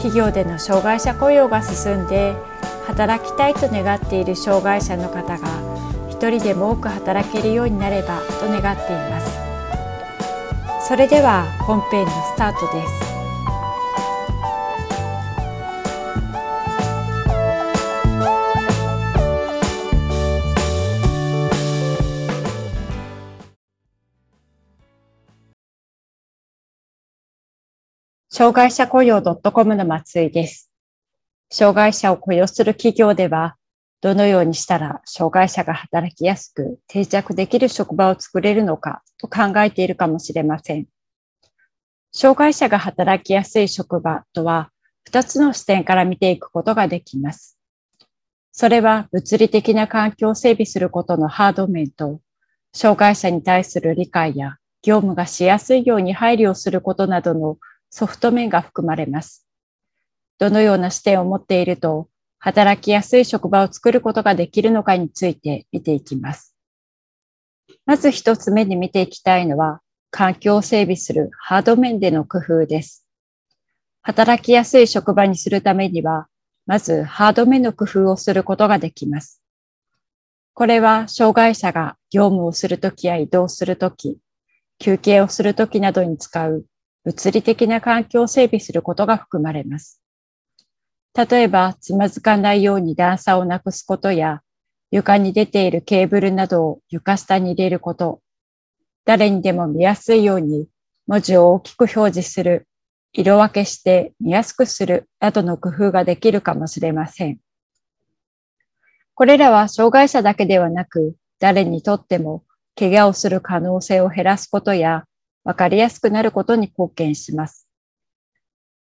企業での障害者雇用が進んで働きたいと願っている障害者の方が一人でも多く働けるようになればと願っています。それでは本編のスタートです。障害者雇用 .com の松井です。障害者を雇用する企業では、どのようにしたら障害者が働きやすく定着できる職場を作れるのかと考えているかもしれません。障害者が働きやすい職場とは、2つの視点から見ていくことができます。それは物理的な環境を整備することのハード面と、障害者に対する理解や業務がしやすいように配慮をすることなどのソフト面が含まれます。どのような視点を持っていると、働きやすい職場を作ることができるのかについて見ていきます。まず一つ目に見ていきたいのは、環境を整備するハード面での工夫です。働きやすい職場にするためには、まずハード面の工夫をすることができます。これは障害者が業務をするときや移動するとき、休憩をするときなどに使う物理的な環境を整備することが含まれます。例えば、つまずかないように段差をなくすことや、床に出ているケーブルなどを床下に入れること、誰にでも見やすいように文字を大きく表示する、色分けして見やすくするなどの工夫ができるかもしれません。これらは障害者だけではなく、誰にとっても怪我をする可能性を減らすことや、わかりやすくなることに貢献します。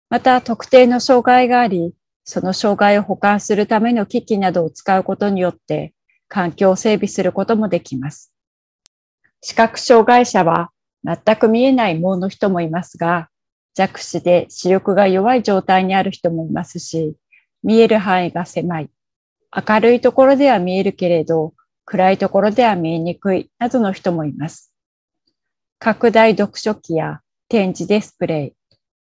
また、特定の障害があり、その障害を補完するための機器などを使うことによって、環境を整備することもできます。視覚障害者は全く見えない盲の人もいますが、弱視で視力が弱い状態にある人もいますし、見える範囲が狭い。明るいところでは見えるけれど、暗いところでは見えにくいなどの人もいます。拡大読書機や展示ディスプレイ、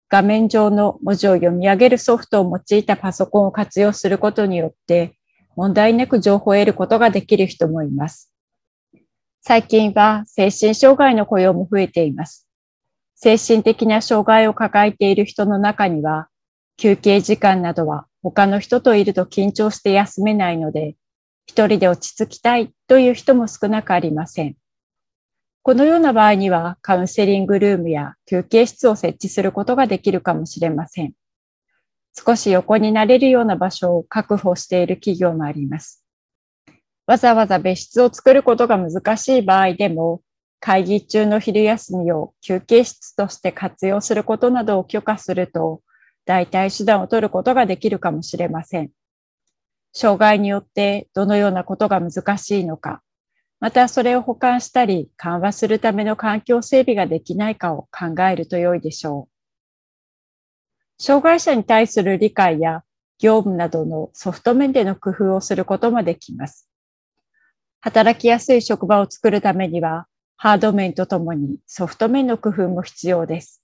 画面上の文字を読み上げるソフトを用いたパソコンを活用することによって、問題なく情報を得ることができる人もいます。最近は精神障害の雇用も増えています。精神的な障害を抱えている人の中には、休憩時間などは他の人といると緊張して休めないので、一人で落ち着きたいという人も少なくありません。このような場合にはカウンセリングルームや休憩室を設置することができるかもしれません。少し横になれるような場所を確保している企業もあります。わざわざ別室を作ることが難しい場合でも、会議中の昼休みを休憩室として活用することなどを許可すると、代替手段を取ることができるかもしれません。障害によってどのようなことが難しいのか、またそれを補完したり緩和するための環境整備ができないかを考えると良いでしょう。障害者に対する理解や業務などのソフト面での工夫をすることもできます。働きやすい職場を作るためには、ハード面とともにソフト面の工夫も必要です。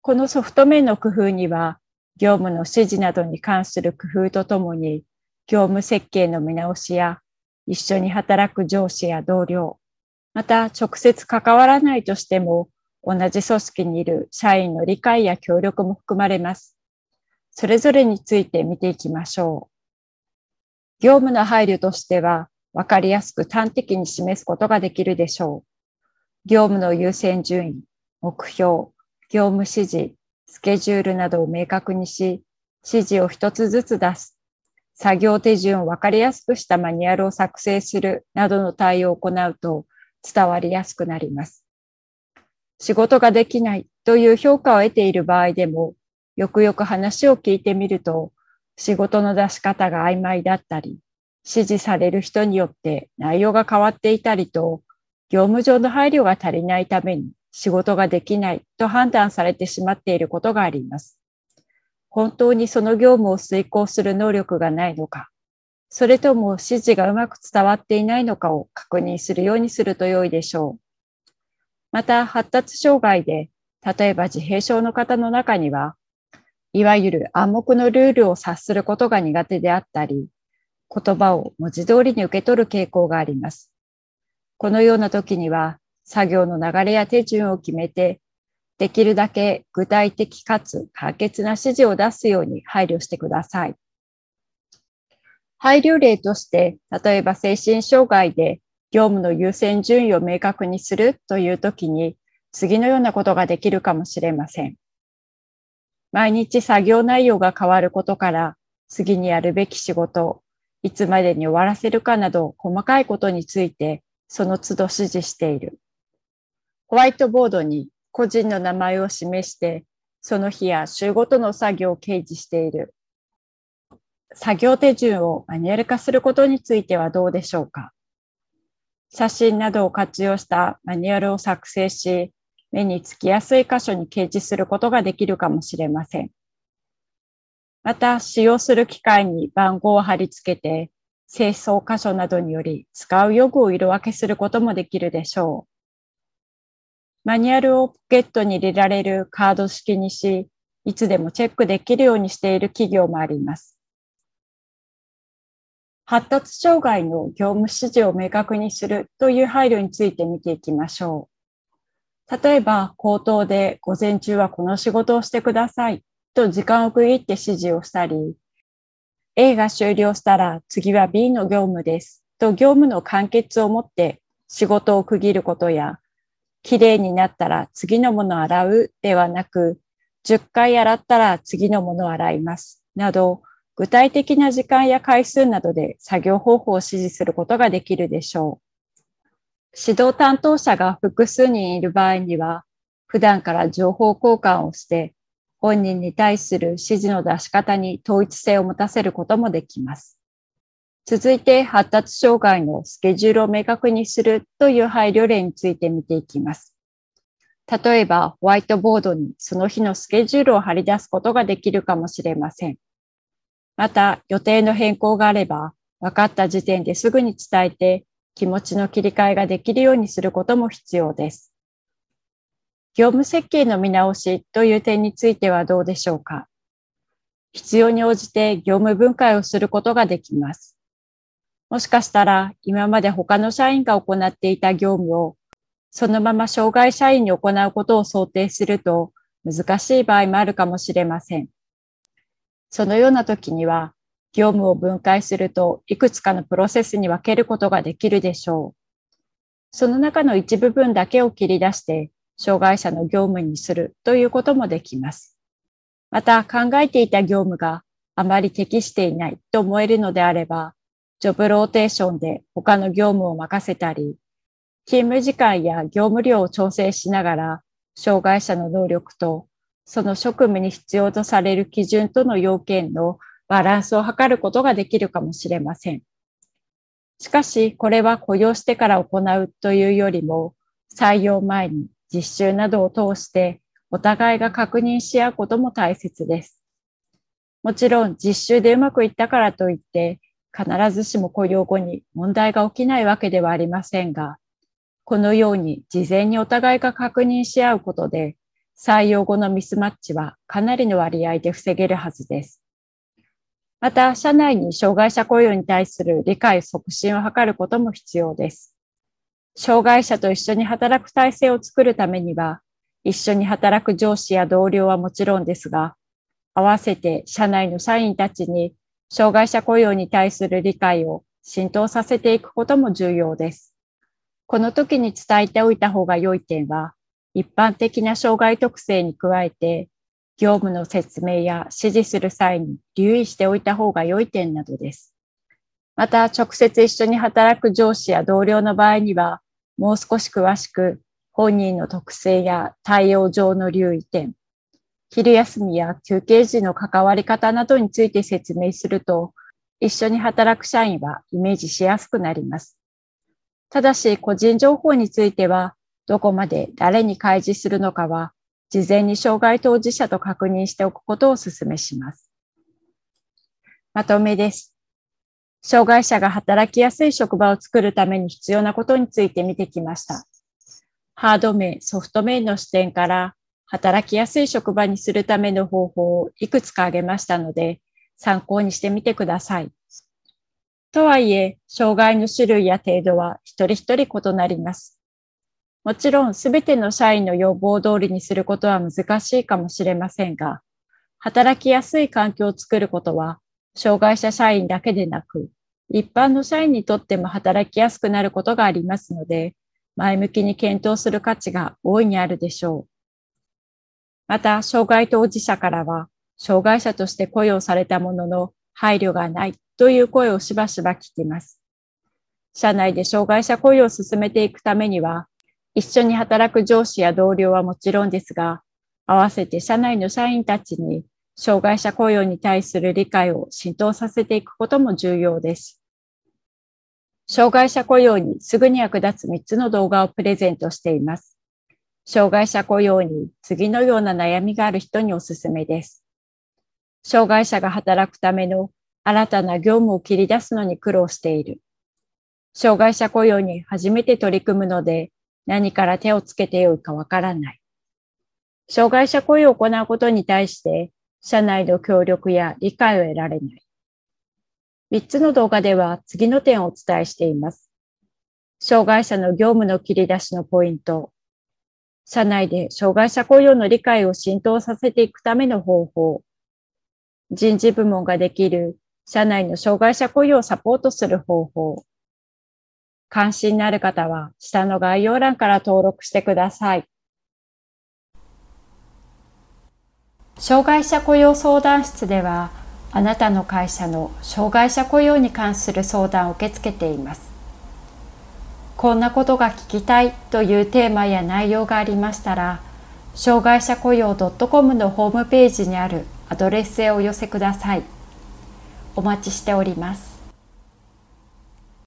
このソフト面の工夫には、業務の指示などに関する工夫とともに、業務設計の見直しや一緒に働く上司や同僚、また直接関わらないとしても、同じ組織にいる社員の理解や協力も含まれます。それぞれについて見ていきましょう。業務の配慮としては、わかりやすく端的に示すことができるでしょう。業務の優先順位、目標、業務指示、スケジュールなどを明確にし、指示を一つずつ出す作業手順を分かりやすくしたマニュアルを作成するなどの対応を行うと伝わりやすくなります。仕事ができないという評価を得ている場合でも、よくよく話を聞いてみると、仕事の出し方が曖昧だったり、指示される人によって内容が変わっていたりと、業務上の配慮が足りないために仕事ができないと判断されてしまっていることがあります。本当にその業務を遂行する能力がないのか、それとも指示がうまく伝わっていないのかを確認するようにすると良いでしょう。また、発達障害で、例えば自閉症の方の中には、いわゆる暗黙のルールを察することが苦手であったり、言葉を文字通りに受け取る傾向があります。このような時には、作業の流れや手順を決めて、できるだけ具体的かつ簡潔な指示を出すように配慮してください。配慮例として、例えば精神障害で業務の優先順位を明確にするという時に、次のようなことができるかもしれません。毎日作業内容が変わることから、次にやるべき仕事、いつまでに終わらせるかなど細かいことについて、その都度指示している。ホワイトボードに個人の名前を示して、その日や週ごとの作業を掲示している。作業手順をマニュアル化することについてはどうでしょうか？写真などを活用したマニュアルを作成し、目につきやすい箇所に掲示することができるかもしれません。また、使用する機械に番号を貼り付けて、清掃箇所などにより使う用具を色分けすることもできるでしょう。マニュアルをポケットに入れられるカード式にし、いつでもチェックできるようにしている企業もあります。発達障害の業務指示を明確にするという配慮について見ていきましょう。例えば、口頭で午前中はこの仕事をしてくださいと時間を区切って指示をしたり、A が終了したら次は B の業務ですと業務の完結をもって仕事を区切ることや、きれいになったら次のものを洗うではなく、10回洗ったら次のものを洗います。など、具体的な時間や回数などで作業方法を指示することができるでしょう。指導担当者が複数人いる場合には、普段から情報交換をして、本人に対する指示の出し方に統一性を持たせることもできます。続いて発達障害のスケジュールを明確にするという配慮例について見ていきます。例えば、ホワイトボードにその日のスケジュールを貼り出すことができるかもしれません。また、予定の変更があれば、分かった時点ですぐに伝えて、気持ちの切り替えができるようにすることも必要です。業務設計の見直しという点についてはどうでしょうか必要に応じて業務分解をすることができます。もしかしたら今まで他の社員が行っていた業務をそのまま障害社員に行うことを想定すると難しい場合もあるかもしれません。そのような時には業務を分解するといくつかのプロセスに分けることができるでしょう。その中の一部分だけを切り出して障害者の業務にするということもできます。また考えていた業務があまり適していないと思えるのであれば、ジョブローテーションで他の業務を任せたり、勤務時間や業務量を調整しながら、障害者の能力とその職務に必要とされる基準との要件のバランスを図ることができるかもしれません。しかし、これは雇用してから行うというよりも、採用前に実習などを通してお互いが確認し合うことも大切です。もちろん実習でうまくいったからといって必ずしも雇用後に問題が起きないわけではありませんが、このように事前にお互いが確認し合うことで、採用後のミスマッチはかなりの割合で防げるはずです。また、社内に障害者雇用に対する理解促進を図ることも必要です。障害者と一緒に働く体制を作るためには、一緒に働く上司や同僚はもちろんですが、合わせて社内の社員たちに障害者雇用に対する理解を浸透させていくことも重要です。この時に伝えておいた方が良い点は、一般的な障害特性に加えて、業務の説明や指示する際に留意しておいた方が良い点などです。また、直接一緒に働く上司や同僚の場合には、もう少し詳しく本人の特性や対応上の留意点、昼休みや休憩時の関わり方などについて説明すると、一緒に働く社員はイメージしやすくなります。ただし、個人情報については、どこまで誰に開示するのかは、事前に障害当事者と確認しておくことをお勧めします。まとめです。障害者が働きやすい職場を作るために必要なことについて見てきました。ハード面、ソフト面の視点から働きやすい職場にするための方法をいくつか挙げましたので、参考にしてみてください。とはいえ、障害の種類や程度は一人一人異なります。もちろん、すべての社員の要望通りにすることは難しいかもしれませんが、働きやすい環境を作ることは、障害者社員だけでなく、一般の社員にとっても働きやすくなることがありますので、前向きに検討する価値が大いにあるでしょう。また、障害当事者からは、障害者として雇用されたものの配慮がないという声をしばしば聞きます。社内で障害者雇用を進めていくためには、一緒に働く上司や同僚はもちろんですが、合わせて社内の社員たちに障害者雇用に対する理解を浸透させていくことも重要です。障害者雇用にすぐに役立つ3つの動画をプレゼントしています。障害者雇用に次のような悩みがある人におすすめです。障害者が働くための新たな業務を切り出すのに苦労している。障害者雇用に初めて取り組むので何から手をつけてよいかわからない。障害者雇用を行うことに対して社内の協力や理解を得られない。3つの動画では次の点をお伝えしています。障害者の業務の切り出しのポイント。社内で障害者雇用の理解を浸透させていくための方法。人事部門ができる社内の障害者雇用をサポートする方法。関心のある方は下の概要欄から登録してください。障害者雇用相談室では、あなたの会社の障害者雇用に関する相談を受け付けています。こんなことが聞きたいというテーマや内容がありましたら、障害者雇用 .com のホームページにあるアドレスへお寄せください。お待ちしております。